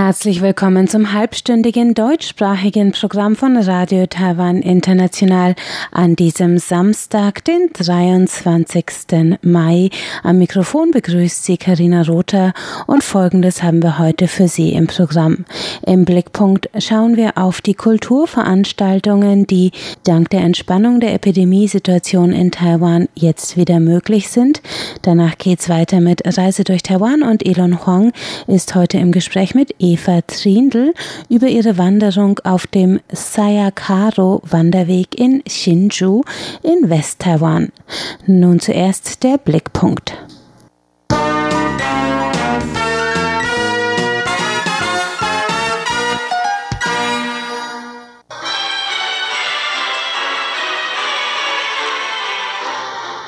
Herzlich willkommen zum halbstündigen deutschsprachigen Programm von Radio Taiwan International an diesem Samstag, den 23. Mai. Am Mikrofon begrüßt Sie Karina Rother und Folgendes haben wir heute für Sie im Programm. Im Blickpunkt schauen wir auf die Kulturveranstaltungen, die dank der Entspannung der Epidemiesituation in Taiwan jetzt wieder möglich sind. Danach geht's weiter mit Reise durch Taiwan und Elon Huang ist heute im Gespräch mit Eva Trindl über ihre Wanderung auf dem Sayakaro Wanderweg in Hsinchu in West-Taiwan. Nun zuerst der Blickpunkt.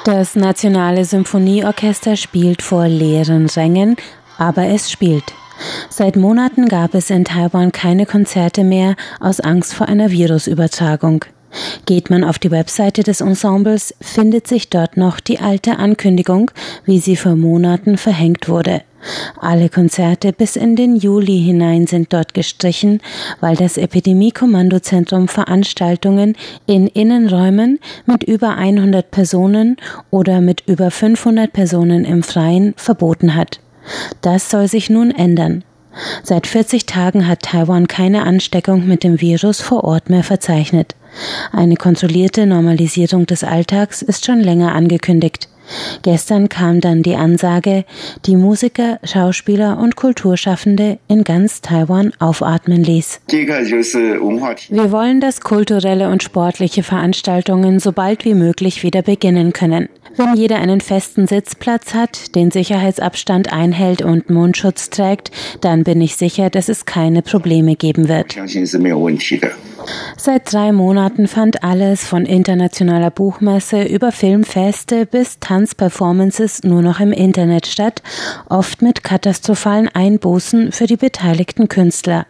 Das Nationale Symphonieorchester spielt vor leeren Rängen, aber es spielt. Seit Monaten gab es in Taiwan keine Konzerte mehr aus Angst vor einer Virusübertragung. Geht man auf die Webseite des Ensembles, findet sich dort noch die alte Ankündigung, wie sie vor Monaten verhängt wurde. Alle Konzerte bis in den Juli hinein sind dort gestrichen, weil das Epidemie-Kommandozentrum Veranstaltungen in Innenräumen mit über 100 Personen oder mit über 500 Personen im Freien verboten hat. Das soll sich nun ändern. Seit 40 Tagen hat Taiwan keine Ansteckung mit dem Virus vor Ort mehr verzeichnet. Eine kontrollierte Normalisierung des Alltags ist schon länger angekündigt. Gestern kam dann die Ansage, die Musiker, Schauspieler und Kulturschaffende in ganz Taiwan aufatmen ließ. Wir wollen, dass kulturelle und sportliche Veranstaltungen so bald wie möglich wieder beginnen können. Wenn jeder einen festen Sitzplatz hat, den Sicherheitsabstand einhält und Mundschutz trägt, dann bin ich sicher, dass es keine Probleme geben wird. Seit drei Monaten fand alles von internationaler Buchmesse über Filmfeste bis Tanzperformances nur noch im Internet statt, oft mit katastrophalen Einbußen für die beteiligten Künstler.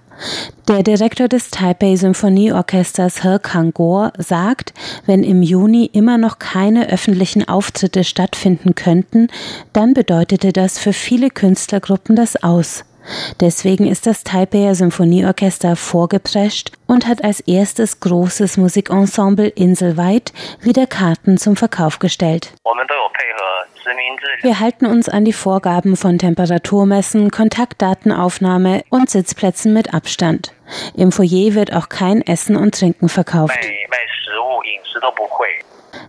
Der Direktor des Taipei Symphonieorchesters He Kang-go sagt, wenn im Juni immer noch keine öffentlichen Auftritte stattfinden könnten, dann bedeutete das für viele Künstlergruppen das Aus. Deswegen ist das Taipeier Symphonieorchester vorgeprescht und hat als erstes großes Musikensemble inselweit wieder Karten zum Verkauf gestellt. Wir halten uns an die Vorgaben von Temperaturmessen, Kontaktdatenaufnahme und Sitzplätzen mit Abstand. Im Foyer wird auch kein Essen und Trinken verkauft.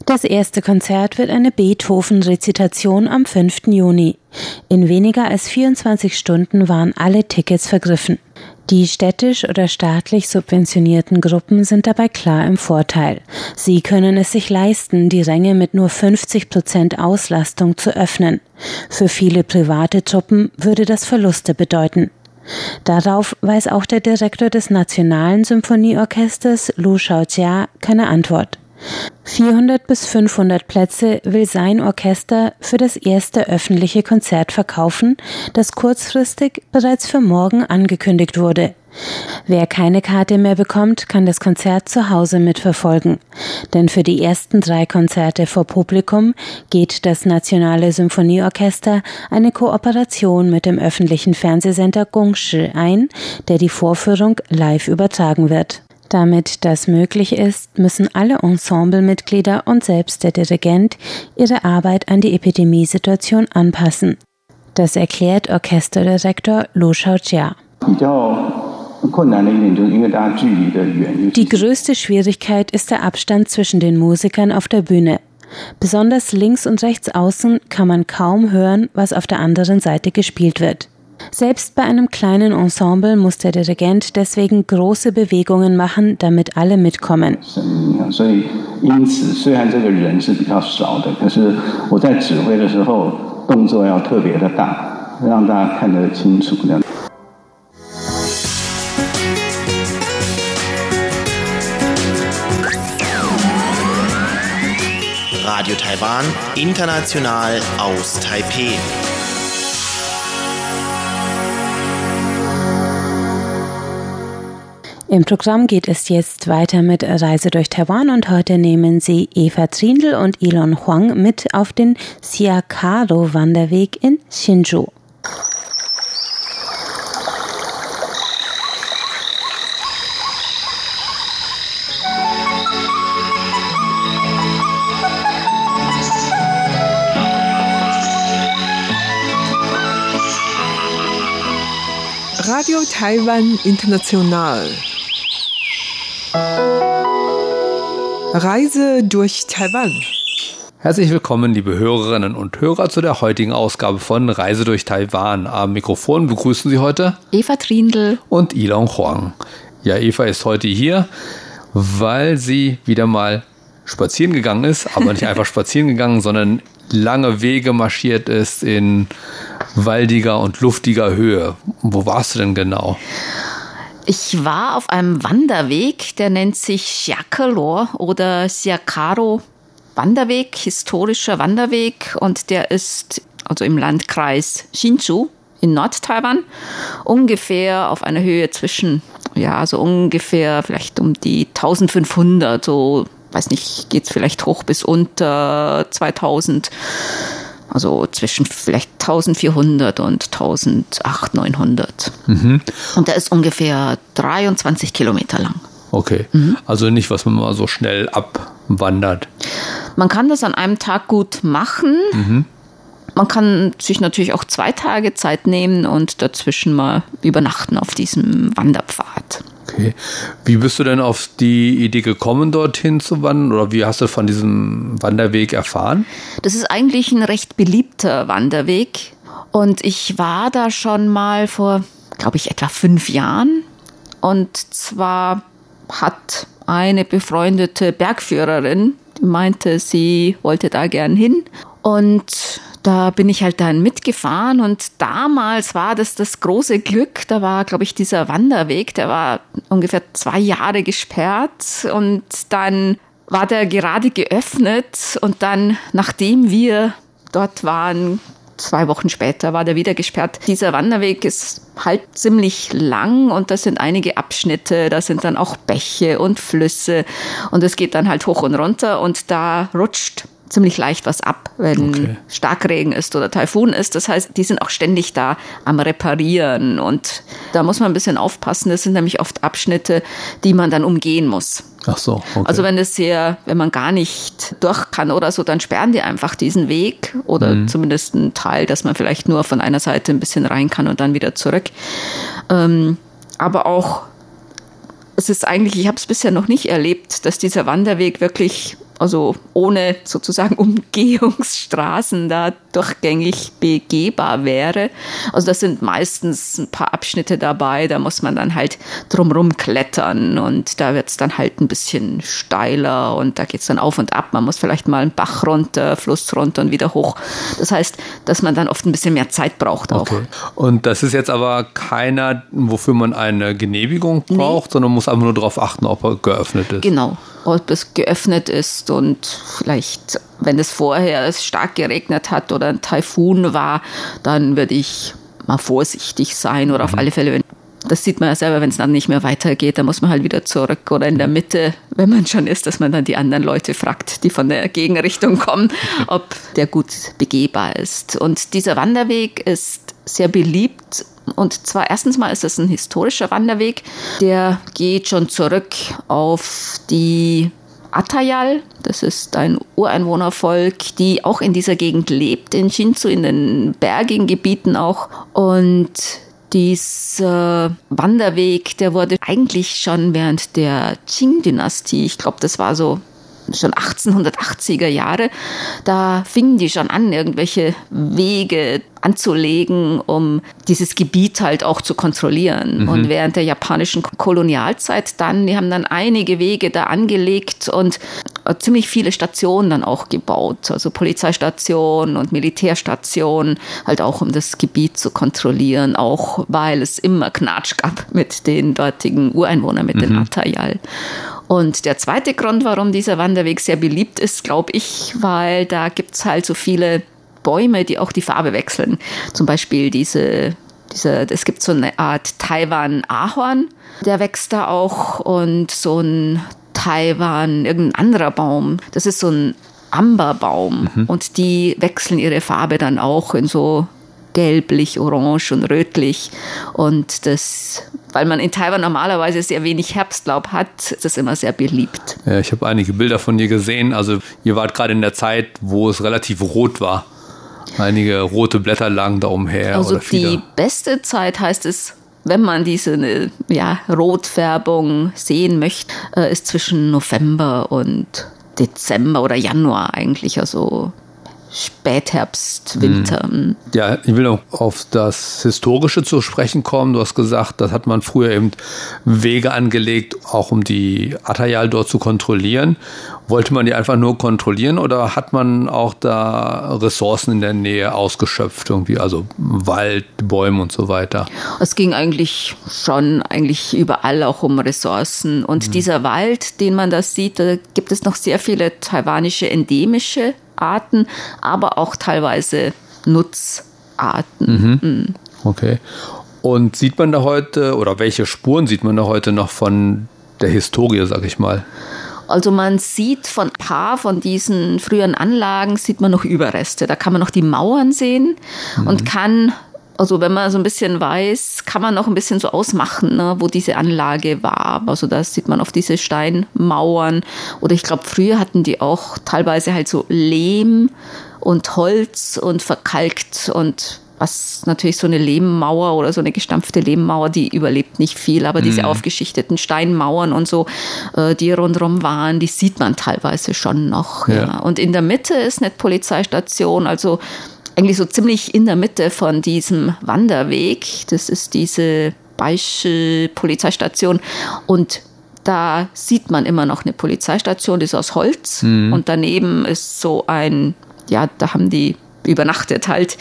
Das erste Konzert wird eine Beethoven-Rezitation am 5. Juni. In weniger als 24 Stunden waren alle Tickets vergriffen. Die städtisch oder staatlich subventionierten Gruppen sind dabei klar im Vorteil. Sie können es sich leisten, die Ränge mit nur 50 Prozent Auslastung zu öffnen. Für viele private Truppen würde das Verluste bedeuten. Darauf weiß auch der Direktor des Nationalen Symphonieorchesters Lu Shaojia keine Antwort. 400 bis 500 Plätze will sein Orchester für das erste öffentliche Konzert verkaufen, das kurzfristig bereits für morgen angekündigt wurde. Wer keine Karte mehr bekommt, kann das Konzert zu Hause mitverfolgen. Denn für die ersten drei Konzerte vor Publikum geht das Nationale Symphonieorchester eine Kooperation mit dem öffentlichen Fernsehsender Gongshi ein, der die Vorführung live übertragen wird. Damit das möglich ist, müssen alle Ensemblemitglieder und selbst der Dirigent ihre Arbeit an die Epidemiesituation anpassen. Das erklärt Orchesterdirektor Lu Shaojia. Die größte Schwierigkeit ist der Abstand zwischen den Musikern auf der Bühne. Besonders links und rechts außen kann man kaum hören, was auf der anderen Seite gespielt wird. Selbst bei einem kleinen Ensemble muss der Dirigent deswegen große Bewegungen machen, damit alle mitkommen. Radio Taiwan, international aus Taipei. Im Programm geht es jetzt weiter mit Reise durch Taiwan und heute nehmen Sie Eva Trindl und Elon Huang mit auf den Siakaro Wanderweg in Hsinchu. Radio Taiwan International. Reise durch Taiwan. Herzlich willkommen, liebe Hörerinnen und Hörer, zu der heutigen Ausgabe von Reise durch Taiwan. Am Mikrofon begrüßen Sie heute Eva Trindl und Ilon Huang. Ja, Eva ist heute hier, weil sie wieder mal spazieren gegangen ist, aber nicht einfach spazieren gegangen, sondern lange Wege marschiert ist in waldiger und luftiger Höhe. Wo warst du denn genau? Ich war auf einem Wanderweg, der nennt sich Xiakelor oder Siakaro Wanderweg, historischer Wanderweg. Und der ist also im Landkreis Hsinchu in Nord-Taiwan, ungefähr auf einer Höhe zwischen, ja, so ungefähr vielleicht um die 1500, so, weiß nicht, geht es vielleicht hoch bis unter 2000 also zwischen vielleicht 1400 und 1800, 900. Mhm. Und der ist ungefähr 23 Kilometer lang. Okay, mhm. also nicht, was man mal so schnell abwandert. Man kann das an einem Tag gut machen. Mhm. Man kann sich natürlich auch zwei Tage Zeit nehmen und dazwischen mal übernachten auf diesem Wanderpfad. Okay. Wie bist du denn auf die Idee gekommen, dorthin zu wandern? Oder wie hast du von diesem Wanderweg erfahren? Das ist eigentlich ein recht beliebter Wanderweg. Und ich war da schon mal vor, glaube ich, etwa fünf Jahren. Und zwar hat eine befreundete Bergführerin, die meinte, sie wollte da gern hin. Und da bin ich halt dann mitgefahren und damals war das das große Glück. Da war, glaube ich, dieser Wanderweg, der war ungefähr zwei Jahre gesperrt und dann war der gerade geöffnet und dann, nachdem wir dort waren, zwei Wochen später war der wieder gesperrt. Dieser Wanderweg ist halt ziemlich lang und da sind einige Abschnitte, da sind dann auch Bäche und Flüsse und es geht dann halt hoch und runter und da rutscht ziemlich leicht was ab, wenn okay. Starkregen ist oder Taifun ist. Das heißt, die sind auch ständig da am Reparieren und da muss man ein bisschen aufpassen. Das sind nämlich oft Abschnitte, die man dann umgehen muss. Ach so. Okay. Also wenn es sehr, wenn man gar nicht durch kann oder so, dann sperren die einfach diesen Weg oder mhm. zumindest einen Teil, dass man vielleicht nur von einer Seite ein bisschen rein kann und dann wieder zurück. Ähm, aber auch es ist eigentlich, ich habe es bisher noch nicht erlebt, dass dieser Wanderweg wirklich also ohne sozusagen Umgehungsstraßen da durchgängig begehbar wäre. Also das sind meistens ein paar Abschnitte dabei, da muss man dann halt drumrum klettern und da wird es dann halt ein bisschen steiler und da geht es dann auf und ab. Man muss vielleicht mal einen Bach runter, Fluss runter und wieder hoch. Das heißt, dass man dann oft ein bisschen mehr Zeit braucht auch. Okay. Und das ist jetzt aber keiner, wofür man eine Genehmigung braucht, nee. sondern muss einfach nur darauf achten, ob er geöffnet ist. Genau ob es geöffnet ist und vielleicht, wenn es vorher stark geregnet hat oder ein Taifun war, dann würde ich mal vorsichtig sein oder auf mhm. alle Fälle, wenn das sieht man ja selber, wenn es dann nicht mehr weitergeht, dann muss man halt wieder zurück oder in der Mitte, wenn man schon ist, dass man dann die anderen Leute fragt, die von der Gegenrichtung kommen, ob der gut begehbar ist. Und dieser Wanderweg ist sehr beliebt und zwar erstens mal ist es ein historischer Wanderweg, der geht schon zurück auf die Atayal. Das ist ein Ureinwohnervolk, die auch in dieser Gegend lebt, in Shinzu, in den bergigen Gebieten auch. Und dieser Wanderweg, der wurde eigentlich schon während der Qing-Dynastie, ich glaube, das war so schon 1880er Jahre, da fingen die schon an, irgendwelche Wege anzulegen, um dieses Gebiet halt auch zu kontrollieren. Mhm. Und während der japanischen Kolonialzeit dann, die haben dann einige Wege da angelegt und ziemlich viele Stationen dann auch gebaut, also Polizeistationen und Militärstationen, halt auch um das Gebiet zu kontrollieren, auch weil es immer Knatsch gab mit den dortigen Ureinwohnern, mit mhm. den Atayal. Und der zweite Grund, warum dieser Wanderweg sehr beliebt ist, glaube ich, weil da gibt es halt so viele Bäume, die auch die Farbe wechseln. Zum Beispiel diese, diese es gibt so eine Art Taiwan-Ahorn. der wächst da auch und so ein Taiwan, irgendein anderer Baum. Das ist so ein Amberbaum mhm. und die wechseln ihre Farbe dann auch in so gelblich, orange und rötlich. Und das, weil man in Taiwan normalerweise sehr wenig Herbstlaub hat, ist das immer sehr beliebt. Ja, ich habe einige Bilder von dir gesehen. Also ihr wart gerade in der Zeit, wo es relativ rot war. Einige rote Blätter lagen da umher. Also die beste Zeit heißt es, wenn man diese ja, Rotfärbung sehen möchte, äh, ist zwischen November und Dezember oder Januar eigentlich. Also Spätherbst, Winter. Hm. Ja, ich will noch auf das Historische zu sprechen kommen. Du hast gesagt, das hat man früher eben Wege angelegt, auch um die Atayal dort zu kontrollieren. Wollte man die einfach nur kontrollieren oder hat man auch da Ressourcen in der Nähe ausgeschöpft, irgendwie, also Wald, Bäume und so weiter? Es ging eigentlich schon eigentlich überall auch um Ressourcen. Und mhm. dieser Wald, den man da sieht, da gibt es noch sehr viele taiwanische endemische Arten, aber auch teilweise Nutzarten. Mhm. Mhm. Okay. Und sieht man da heute oder welche Spuren sieht man da heute noch von der Historie, sag ich mal? Also man sieht von ein paar von diesen früheren Anlagen sieht man noch Überreste. Da kann man noch die Mauern sehen mhm. und kann also wenn man so ein bisschen weiß, kann man noch ein bisschen so ausmachen, ne, wo diese Anlage war. Also da sieht man auf diese Steinmauern. Oder ich glaube, früher hatten die auch teilweise halt so Lehm und Holz und verkalkt und was natürlich so eine Lehmmauer oder so eine gestampfte Lehmmauer, die überlebt nicht viel, aber diese mhm. aufgeschichteten Steinmauern und so, äh, die rundherum waren, die sieht man teilweise schon noch. Ja. ja. Und in der Mitte ist eine Polizeistation, also eigentlich so ziemlich in der Mitte von diesem Wanderweg. Das ist diese Beische Polizeistation und da sieht man immer noch eine Polizeistation, die ist aus Holz mhm. und daneben ist so ein, ja, da haben die übernachtet halt.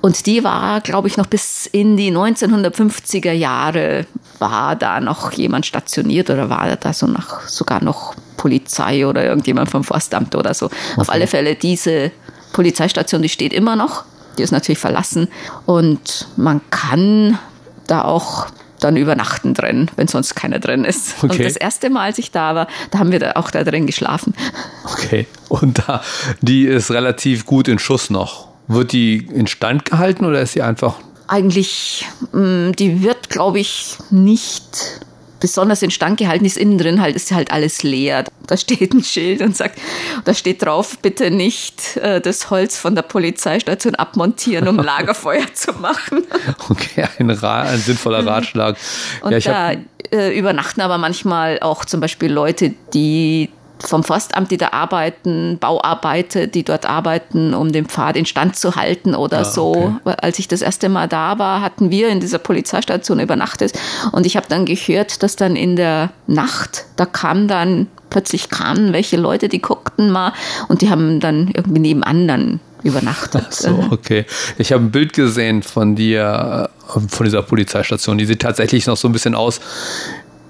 Und die war, glaube ich, noch bis in die 1950er Jahre war da noch jemand stationiert oder war da so noch, sogar noch Polizei oder irgendjemand vom Forstamt oder so. Okay. Auf alle Fälle diese Polizeistation, die steht immer noch. Die ist natürlich verlassen. Und man kann da auch dann übernachten drin, wenn sonst keiner drin ist. Okay. Und das erste Mal, als ich da war, da haben wir da auch da drin geschlafen. Okay. Und da, die ist relativ gut in Schuss noch. Wird die instand gehalten oder ist sie einfach? Eigentlich, mm, die wird, glaube ich, nicht besonders in Stand gehalten ist innen drin halt ist halt alles leer. Da steht ein Schild und sagt, da steht drauf, bitte nicht äh, das Holz von der Polizeistation abmontieren, um Lagerfeuer zu machen. Okay, ein, ein sinnvoller Ratschlag. Und ja, da äh, übernachten aber manchmal auch zum Beispiel Leute, die vom Forstamt, die da arbeiten, Bauarbeiter, die dort arbeiten, um den Pfad instand zu halten oder ah, so. Okay. Als ich das erste Mal da war, hatten wir in dieser Polizeistation übernachtet und ich habe dann gehört, dass dann in der Nacht, da kam dann plötzlich kamen welche Leute, die guckten mal und die haben dann irgendwie nebenan dann übernachtet. Ach so, okay. Ich habe ein Bild gesehen von dir, äh, von dieser Polizeistation. Die sieht tatsächlich noch so ein bisschen aus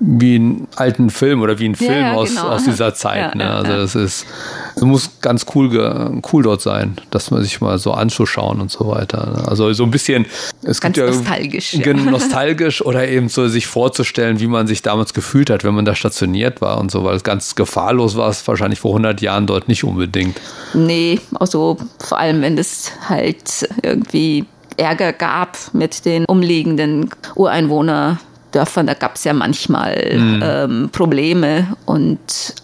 wie einen alten Film oder wie ein Film ja, aus, genau. aus dieser Zeit. Ja, ne? Also das ist, das muss ganz cool, cool dort sein, dass man sich mal so anzuschauen und so weiter. Ne? Also so ein bisschen, es ganz gibt ja nostalgisch, ja. nostalgisch oder eben so sich vorzustellen, wie man sich damals gefühlt hat, wenn man da stationiert war und so, weil es ganz gefahrlos war es wahrscheinlich vor 100 Jahren dort nicht unbedingt. Nee, also vor allem, wenn es halt irgendwie Ärger gab mit den umliegenden Ureinwohnern Dörfern, da gab es ja manchmal mhm. ähm, Probleme und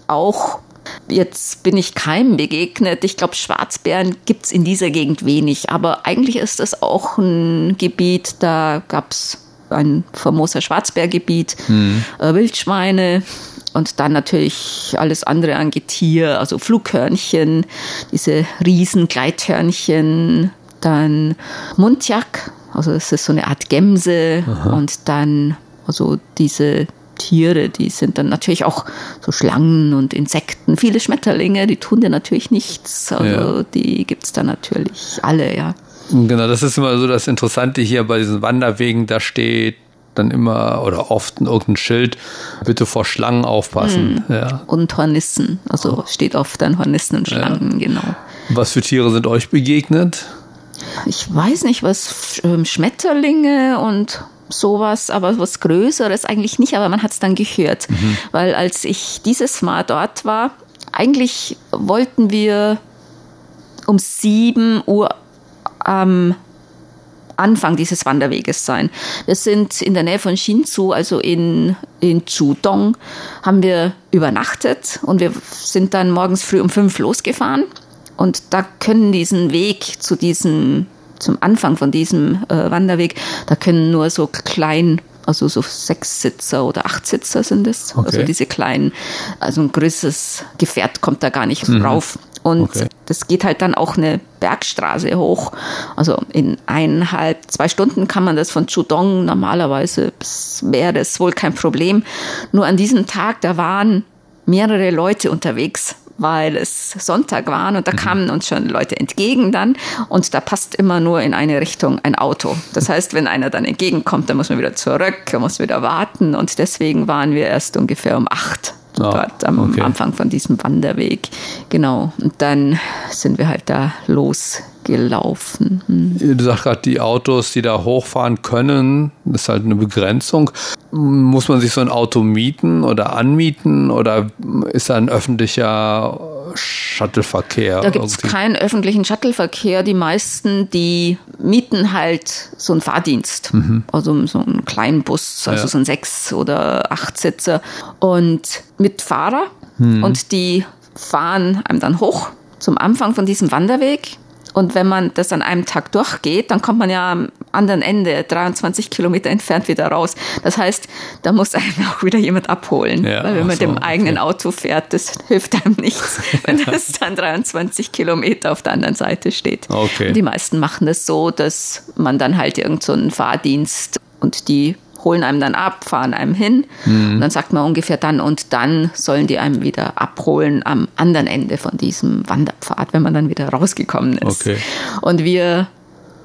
auch Jetzt bin ich keinem begegnet. Ich glaube, Schwarzbären gibt es in dieser Gegend wenig. Aber eigentlich ist das auch ein Gebiet, da gab es ein Formoser Schwarzbärgebiet, mhm. äh, Wildschweine und dann natürlich alles andere an Getier, also Flughörnchen, diese riesen Gleithörnchen, dann Muntjak, also das ist so eine Art Gemse Aha. und dann also diese Tiere, die sind dann natürlich auch so Schlangen und Insekten, viele Schmetterlinge, die tun dir natürlich nichts. Also ja. die gibt es da natürlich alle, ja. Genau, das ist immer so das Interessante hier bei diesen Wanderwegen, da steht dann immer oder oft irgendein Schild, bitte vor Schlangen aufpassen. Mhm. Ja. Und Hornissen, also steht oft dann Hornissen und Schlangen, ja. genau. Was für Tiere sind euch begegnet? Ich weiß nicht, was ähm, Schmetterlinge und sowas, aber was Größeres eigentlich nicht, aber man hat es dann gehört. Mhm. Weil als ich dieses Mal dort war, eigentlich wollten wir um 7 Uhr am Anfang dieses Wanderweges sein. Wir sind in der Nähe von Shinzu, also in, in Chudong, haben wir übernachtet und wir sind dann morgens früh um fünf losgefahren. Und da können diesen Weg zu diesem, zum Anfang von diesem äh, Wanderweg, da können nur so klein also so sechs Sitzer oder acht Sitzer sind es. Okay. Also diese kleinen, also ein größeres Gefährt kommt da gar nicht mhm. rauf. Und okay. das geht halt dann auch eine Bergstraße hoch. Also in eineinhalb, zwei Stunden kann man das von Chudong normalerweise, wäre das wohl kein Problem. Nur an diesem Tag, da waren mehrere Leute unterwegs weil es Sonntag war und da mhm. kamen uns schon Leute entgegen dann und da passt immer nur in eine Richtung ein Auto. Das heißt, wenn einer dann entgegenkommt, dann muss man wieder zurück, man muss wieder warten und deswegen waren wir erst ungefähr um acht oh, dort am okay. Anfang von diesem Wanderweg. Genau. Und dann sind wir halt da losgelaufen. Hm. Du sagst gerade, die Autos, die da hochfahren können, ist halt eine Begrenzung. Muss man sich so ein Auto mieten oder anmieten oder ist da ein öffentlicher Shuttleverkehr? Da gibt es keinen öffentlichen Shuttleverkehr. Die meisten, die mieten halt so einen Fahrdienst. Mhm. Also so einen kleinen Bus, also ja. so ein Sechs- oder Achtsitzer. Und mit Fahrer. Mhm. Und die fahren einem dann hoch zum Anfang von diesem Wanderweg und wenn man das an einem Tag durchgeht, dann kommt man ja am anderen Ende, 23 Kilometer entfernt, wieder raus. Das heißt, da muss einem auch wieder jemand abholen. Ja, weil wenn man so, dem eigenen okay. Auto fährt, das hilft einem nichts, wenn das dann 23 Kilometer auf der anderen Seite steht. Okay. die meisten machen das so, dass man dann halt irgendeinen so Fahrdienst und die holen einem dann ab, fahren einem hin. Mhm. Und dann sagt man ungefähr dann und dann sollen die einem wieder abholen am anderen Ende von diesem Wanderpfad, wenn man dann wieder rausgekommen ist. Okay. Und wir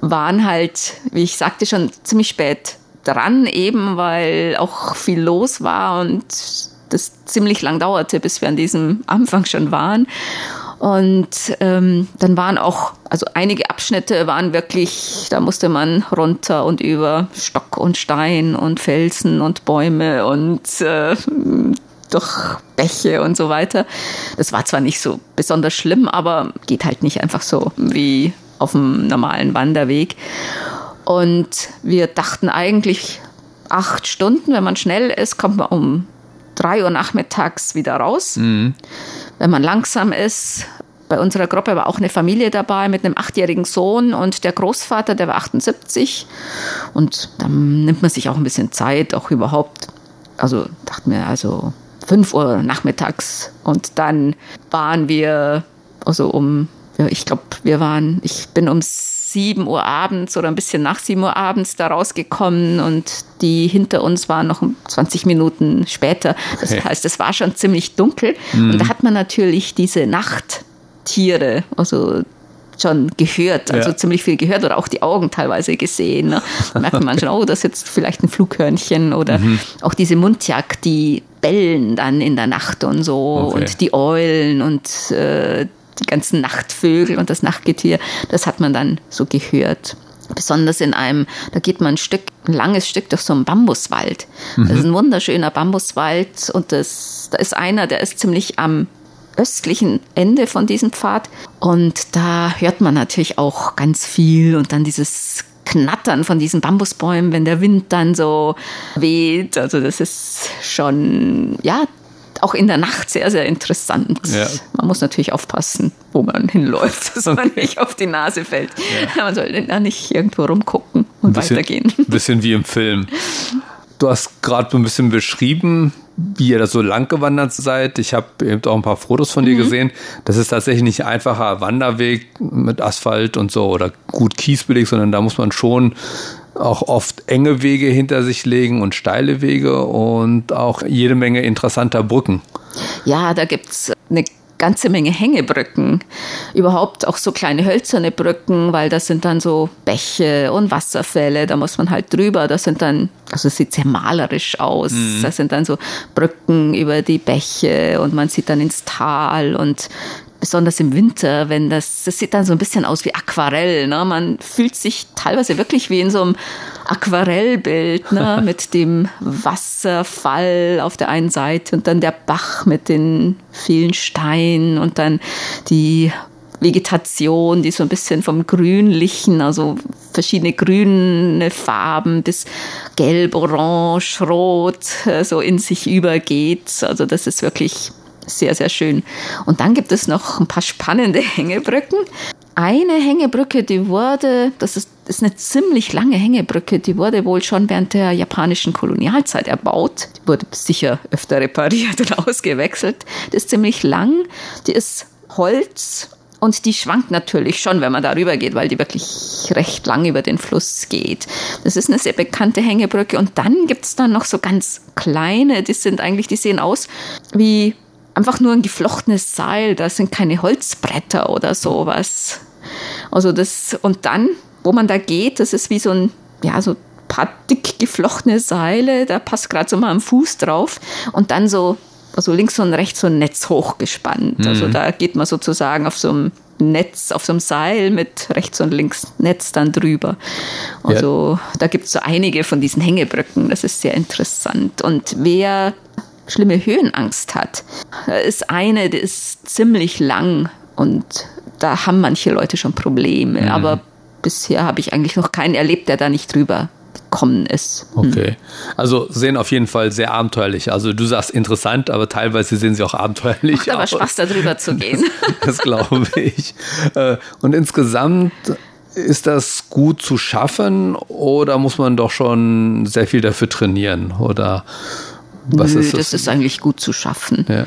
waren halt, wie ich sagte, schon ziemlich spät dran, eben weil auch viel los war und das ziemlich lang dauerte, bis wir an diesem Anfang schon waren. Und ähm, dann waren auch, also einige Abschnitte waren wirklich, da musste man runter und über Stock und Stein und Felsen und Bäume und äh, durch Bäche und so weiter. Das war zwar nicht so besonders schlimm, aber geht halt nicht einfach so wie auf dem normalen Wanderweg. Und wir dachten eigentlich acht Stunden, wenn man schnell ist, kommt man um drei Uhr nachmittags wieder raus. Mhm. Wenn man langsam ist, bei unserer Gruppe war auch eine Familie dabei mit einem achtjährigen Sohn und der Großvater, der war 78. Und dann nimmt man sich auch ein bisschen Zeit, auch überhaupt. Also dachten wir, also 5 Uhr nachmittags. Und dann waren wir, also um, ja, ich glaube, wir waren, ich bin um 7 Uhr abends oder ein bisschen nach 7 Uhr abends da rausgekommen und die hinter uns waren noch 20 Minuten später. Das okay. heißt, es war schon ziemlich dunkel mhm. und da hat man natürlich diese Nachttiere, also schon gehört, also ja. ziemlich viel gehört oder auch die Augen teilweise gesehen. Ne? Da merkt man schon, oh, das ist jetzt vielleicht ein Flughörnchen oder mhm. auch diese Mundjagd, die bellen dann in der Nacht und so okay. und die Eulen und äh, die ganzen Nachtvögel und das Nachtgetier, das hat man dann so gehört. Besonders in einem, da geht man ein Stück, ein langes Stück durch so einen Bambuswald. Mhm. Das ist ein wunderschöner Bambuswald und das, da ist einer, der ist ziemlich am östlichen Ende von diesem Pfad und da hört man natürlich auch ganz viel und dann dieses Knattern von diesen Bambusbäumen, wenn der Wind dann so weht. Also das ist schon, ja, auch in der Nacht sehr, sehr interessant. Ja. Man muss natürlich aufpassen, wo man hinläuft, dass okay. man nicht auf die Nase fällt. Ja. Man sollte da nicht irgendwo rumgucken und ein bisschen, weitergehen. Ein bisschen wie im Film. Du hast gerade ein bisschen beschrieben, wie ihr da so lang gewandert seid. Ich habe eben auch ein paar Fotos von dir mhm. gesehen. Das ist tatsächlich nicht ein einfacher Wanderweg mit Asphalt und so oder gut kiesbelegt, sondern da muss man schon auch oft enge Wege hinter sich legen und steile Wege und auch jede Menge interessanter Brücken. Ja, da gibt es eine ganze Menge Hängebrücken. Überhaupt auch so kleine hölzerne Brücken, weil das sind dann so Bäche und Wasserfälle, da muss man halt drüber. Das sind dann, also es sieht sehr malerisch aus. Mhm. Das sind dann so Brücken über die Bäche und man sieht dann ins Tal und besonders im Winter, wenn das, das sieht dann so ein bisschen aus wie Aquarell. Ne? Man fühlt sich teilweise wirklich wie in so einem Aquarellbild ne, mit dem Wasserfall auf der einen Seite und dann der Bach mit den vielen Steinen und dann die Vegetation, die so ein bisschen vom Grünlichen, also verschiedene grüne Farben bis gelb, orange, rot äh, so in sich übergeht. Also das ist wirklich sehr, sehr schön. Und dann gibt es noch ein paar spannende Hängebrücken. Eine Hängebrücke, die wurde, das ist, ist eine ziemlich lange Hängebrücke, die wurde wohl schon während der japanischen Kolonialzeit erbaut. Die wurde sicher öfter repariert und ausgewechselt. Die ist ziemlich lang, die ist Holz und die schwankt natürlich schon, wenn man darüber geht, weil die wirklich recht lang über den Fluss geht. Das ist eine sehr bekannte Hängebrücke. Und dann gibt es dann noch so ganz kleine, die sind eigentlich, die sehen aus wie einfach nur ein geflochtenes Seil. Da sind keine Holzbretter oder sowas. Also das, und dann, wo man da geht, das ist wie so ein, ja, so paar dick geflochtene Seile, da passt gerade so mal ein Fuß drauf und dann so also links und rechts so ein Netz hochgespannt. Also mhm. Also da geht man sozusagen auf so einem Netz, auf so einem Seil mit rechts und links Netz dann drüber. Also ja. da gibt es so einige von diesen Hängebrücken. Das ist sehr interessant. Und wer schlimme Höhenangst hat, ist eine, die ist ziemlich lang und da haben manche Leute schon Probleme. Mhm. Aber bisher habe ich eigentlich noch keinen erlebt, der da nicht drüber gekommen ist. Hm. Okay. Also sehen auf jeden Fall sehr abenteuerlich. Also du sagst interessant, aber teilweise sehen sie auch abenteuerlich Macht aber aus. Spaß, darüber zu gehen. das glaube ich. Äh, und insgesamt ist das gut zu schaffen oder muss man doch schon sehr viel dafür trainieren? Oder was Nö, ist das? das ist eigentlich gut zu schaffen. Ja.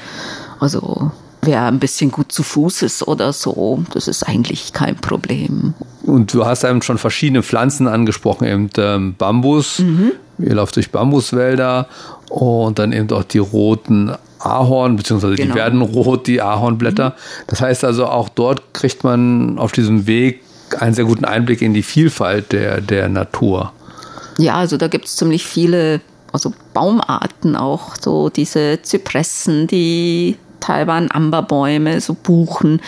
Also wer ein bisschen gut zu Fuß ist oder so, das ist eigentlich kein Problem. Und du hast eben schon verschiedene Pflanzen angesprochen, eben ähm, Bambus. Mhm. Ihr lauft durch Bambuswälder und dann eben auch die roten Ahorn, beziehungsweise genau. die werden rot, die Ahornblätter. Mhm. Das heißt also, auch dort kriegt man auf diesem Weg einen sehr guten Einblick in die Vielfalt der, der Natur. Ja, also da gibt es ziemlich viele also Baumarten auch, so diese Zypressen, die Taiwan Amberbäume, so Buchen.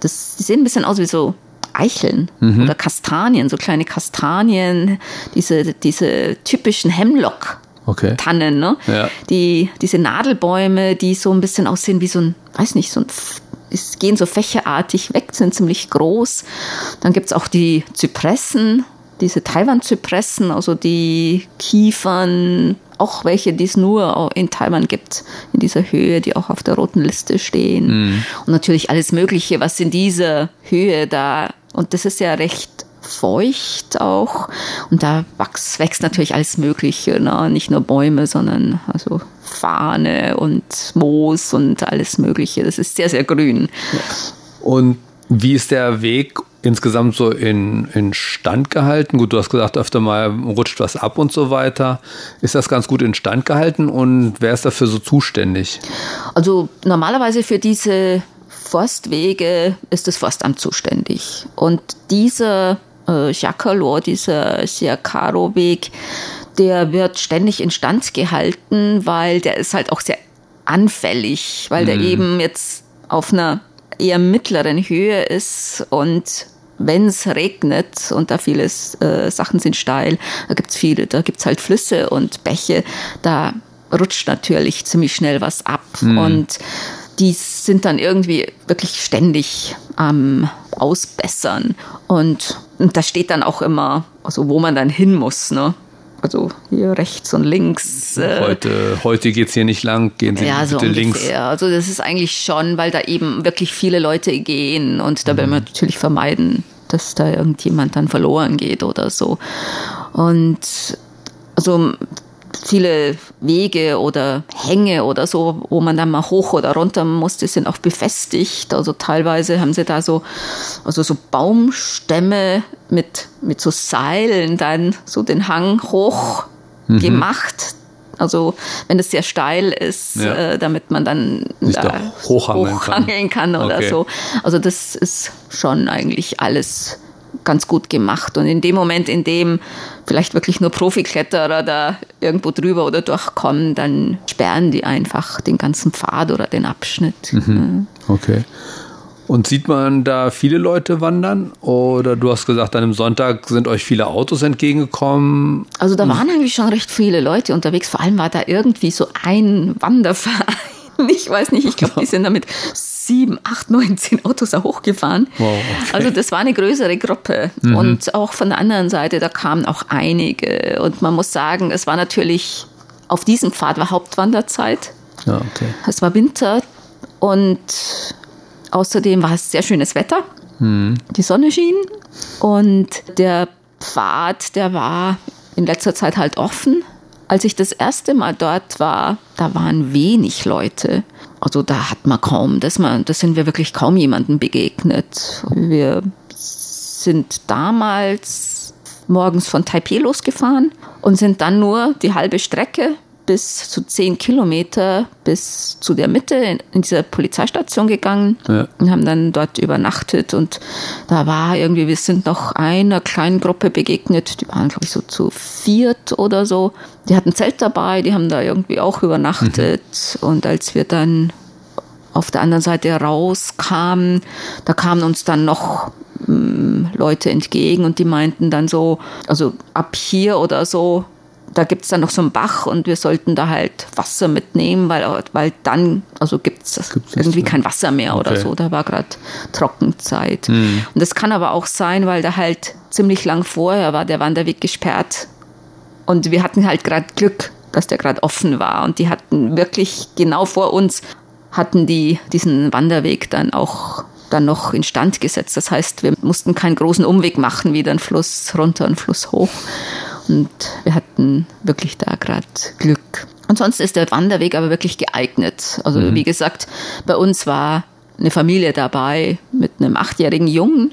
Das, die sehen ein bisschen aus wie so Eicheln mhm. oder Kastanien, so kleine Kastanien, diese, diese typischen Hemlock. Okay. Tannen, ne? Ja. Die, diese Nadelbäume, die so ein bisschen aussehen wie so ein, weiß nicht, so ein es gehen so fächerartig weg, sind ziemlich groß. Dann gibt es auch die Zypressen, diese Taiwan-Zypressen, also die Kiefern, auch welche, die es nur in Taiwan gibt, in dieser Höhe, die auch auf der roten Liste stehen. Mhm. Und natürlich alles Mögliche, was in dieser Höhe da, und das ist ja recht feucht auch. Und da wächst, wächst natürlich alles Mögliche, ne? nicht nur Bäume, sondern also Fahne und Moos und alles Mögliche. Das ist sehr, sehr grün. Und wie ist der Weg insgesamt so in, in Stand gehalten? Gut, du hast gesagt, öfter mal rutscht was ab und so weiter. Ist das ganz gut in Stand gehalten und wer ist dafür so zuständig? Also normalerweise für diese Forstwege ist das Forstamt zuständig. Und dieser äh, Jacquelot, dieser Siakaro-Weg, der wird ständig instand gehalten, weil der ist halt auch sehr anfällig, weil der mhm. eben jetzt auf einer eher mittleren Höhe ist und wenn es regnet und da viele äh, Sachen sind steil, da gibt es viele, da gibt es halt Flüsse und Bäche, da rutscht natürlich ziemlich schnell was ab. Mhm. Und die sind dann irgendwie wirklich ständig am Ausbessern. Und, und da steht dann auch immer, also wo man dann hin muss. Ne? Also hier rechts und links. Äh, heute heute geht es hier nicht lang, gehen Sie ja, bitte so links. Also das ist eigentlich schon, weil da eben wirklich viele Leute gehen und da mhm. will man natürlich vermeiden, dass da irgendjemand dann verloren geht oder so. Und also viele Wege oder Hänge oder so, wo man dann mal hoch oder runter musste, sind auch befestigt. Also teilweise haben sie da so, also so Baumstämme mit, mit so Seilen dann so den Hang hoch mhm. gemacht. Also wenn es sehr steil ist, ja. äh, damit man dann da hochhangeln, hochhangeln kann. kann, oder okay. so. Also das ist schon eigentlich alles ganz gut gemacht. Und in dem Moment, in dem vielleicht wirklich nur Profikletterer da irgendwo drüber oder durchkommen, dann sperren die einfach den ganzen Pfad oder den Abschnitt. Mhm. Okay. Und sieht man da viele Leute wandern? Oder du hast gesagt, an einem Sonntag sind euch viele Autos entgegengekommen? Also da waren eigentlich schon recht viele Leute unterwegs. Vor allem war da irgendwie so ein Wanderverein. Ich weiß nicht, ich glaube, die sind damit sieben, acht, neun, zehn Autos auch hochgefahren. Wow, okay. Also das war eine größere Gruppe. Mhm. Und auch von der anderen Seite, da kamen auch einige. Und man muss sagen, es war natürlich, auf diesem Pfad war Hauptwanderzeit. Ja, okay. Es war Winter und außerdem war es sehr schönes Wetter. Die Sonne schien und der Pfad, der war in letzter Zeit halt offen. Als ich das erste Mal dort war, da waren wenig Leute. Also da hat man kaum, das, man, das sind wir wirklich kaum jemandem begegnet. Wir sind damals morgens von Taipei losgefahren und sind dann nur die halbe Strecke bis zu zehn Kilometer bis zu der Mitte in, in dieser Polizeistation gegangen Ja. und haben dann dort übernachtet und da war irgendwie, wir sind noch einer kleinen Gruppe begegnet, die waren glaube ich so zu viert oder so. Die hatten Zelt dabei, die haben da irgendwie auch übernachtet und als wir dann auf der anderen Seite rauskamen, da kamen uns dann noch mm, Leute entgegen und die meinten dann so, also ab hier oder so, da gibt es dann noch so einen Bach und wir sollten da halt Wasser mitnehmen, weil, weil dann, also gibt es irgendwie kein Wasser mehr oder Okay. so. Da war gerade Trockenzeit. Und das kann aber auch sein, weil da halt ziemlich lang vorher war der Wanderweg gesperrt und wir hatten halt gerade Glück, dass der gerade offen war. Und die hatten wirklich genau vor uns hatten die diesen Wanderweg dann auch dann noch instand gesetzt. Das heißt, wir mussten keinen großen Umweg machen, wieder einen Fluss runter, einen Fluss hoch. Und wir hatten wirklich da gerade Glück. Ansonsten ist der Wanderweg aber wirklich geeignet. Also wie gesagt, bei uns war eine Familie dabei mit einem achtjährigen Jungen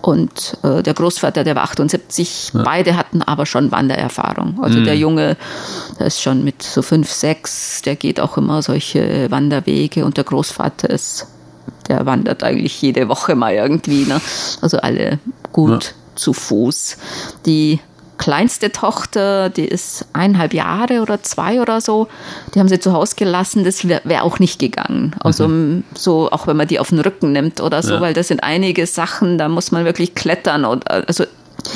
und äh, der Großvater, der war 78. Beide hatten aber schon Wandererfahrung. Also der Junge, der ist schon mit so fünf, sechs, der geht auch immer solche Wanderwege und der Großvater ist, der wandert eigentlich jede Woche mal irgendwie. Ne? Also alle gut zu Fuß. Die kleinste Tochter, die ist eineinhalb Jahre oder zwei oder so, die haben sie zu Hause gelassen, das wäre wär auch nicht gegangen. Also so, auch wenn man die auf den Rücken nimmt oder so, Ja. weil das sind einige Sachen, da muss man wirklich klettern und also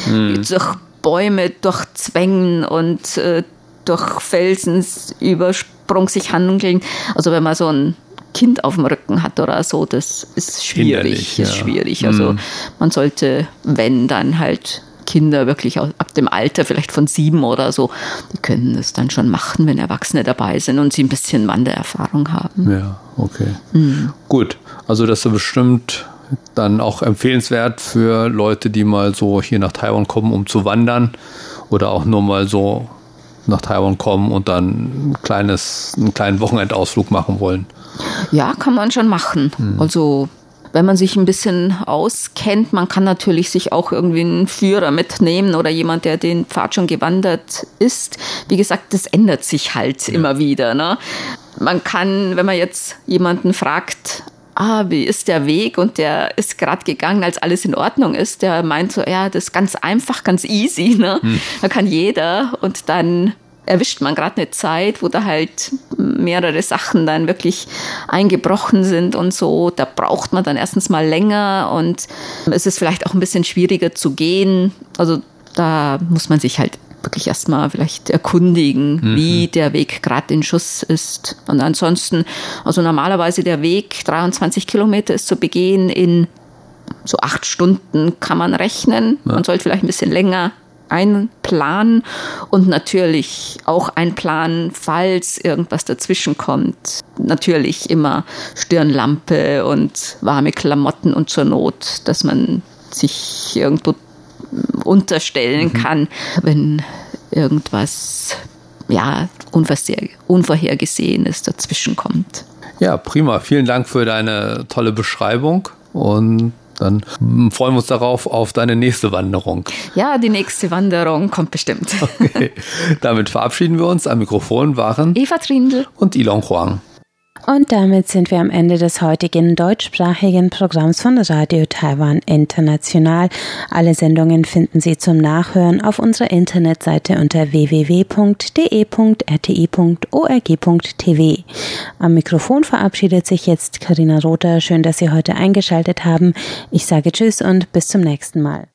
durch Bäume durchzwängen und äh, durch Felsensübersprung sich handeln. Also wenn man so ein Kind auf dem Rücken hat oder so, das ist schwierig. Hinderlich, ist ja. schwierig. Also man sollte, wenn dann halt Kinder wirklich ab dem Alter vielleicht von sieben oder so, die können das dann schon machen, wenn Erwachsene dabei sind und sie ein bisschen Wandererfahrung haben. Ja, okay. Gut, also das ist bestimmt dann auch empfehlenswert für Leute, die mal so hier nach Taiwan kommen, um zu wandern oder auch nur mal so nach Taiwan kommen und dann ein kleines, einen kleinen Wochenendausflug machen wollen. Ja, kann man schon machen. Also wenn man sich ein bisschen auskennt, man kann natürlich sich auch irgendwie einen Führer mitnehmen oder jemand, der den Pfad schon gewandert ist. Wie gesagt, das ändert sich halt immer wieder. Ne? Man kann, wenn man jetzt jemanden fragt, ah, wie ist der Weg und der ist gerade gegangen, als alles in Ordnung ist, der meint so, ja, das ist ganz einfach, ganz easy, ne? Da kann jeder und dann erwischt man gerade eine Zeit, wo da halt mehrere Sachen dann wirklich eingebrochen sind und so. Da braucht man dann erstens mal länger und es ist vielleicht auch ein bisschen schwieriger zu gehen. Also da muss man sich halt wirklich erstmal vielleicht erkundigen, wie der Weg gerade in Schuss ist. Und ansonsten, also normalerweise der Weg, 23 Kilometer ist zu begehen in so acht Stunden kann man rechnen. Man sollte vielleicht ein bisschen länger einplanen und natürlich auch einplanen, falls irgendwas dazwischen kommt. Natürlich immer Stirnlampe und warme Klamotten und zur Not, dass man sich irgendwo unterstellen kann, wenn irgendwas ja, Unvorhergesehenes dazwischen kommt. Ja, prima. Vielen Dank für deine tolle Beschreibung und dann freuen wir uns darauf auf deine nächste Wanderung. Ja, die nächste Wanderung kommt bestimmt. Okay. Damit verabschieden wir uns. Am Mikrofon waren Eva Trindl. und Ilon Huang. Und damit sind wir am Ende des heutigen deutschsprachigen Programms von Radio Taiwan International. Alle Sendungen finden Sie zum Nachhören auf unserer Internetseite unter www.de.rti.org.tv. Am Mikrofon verabschiedet sich jetzt Karina Rother. Schön, dass Sie heute eingeschaltet haben. Ich sage Tschüss und bis zum nächsten Mal.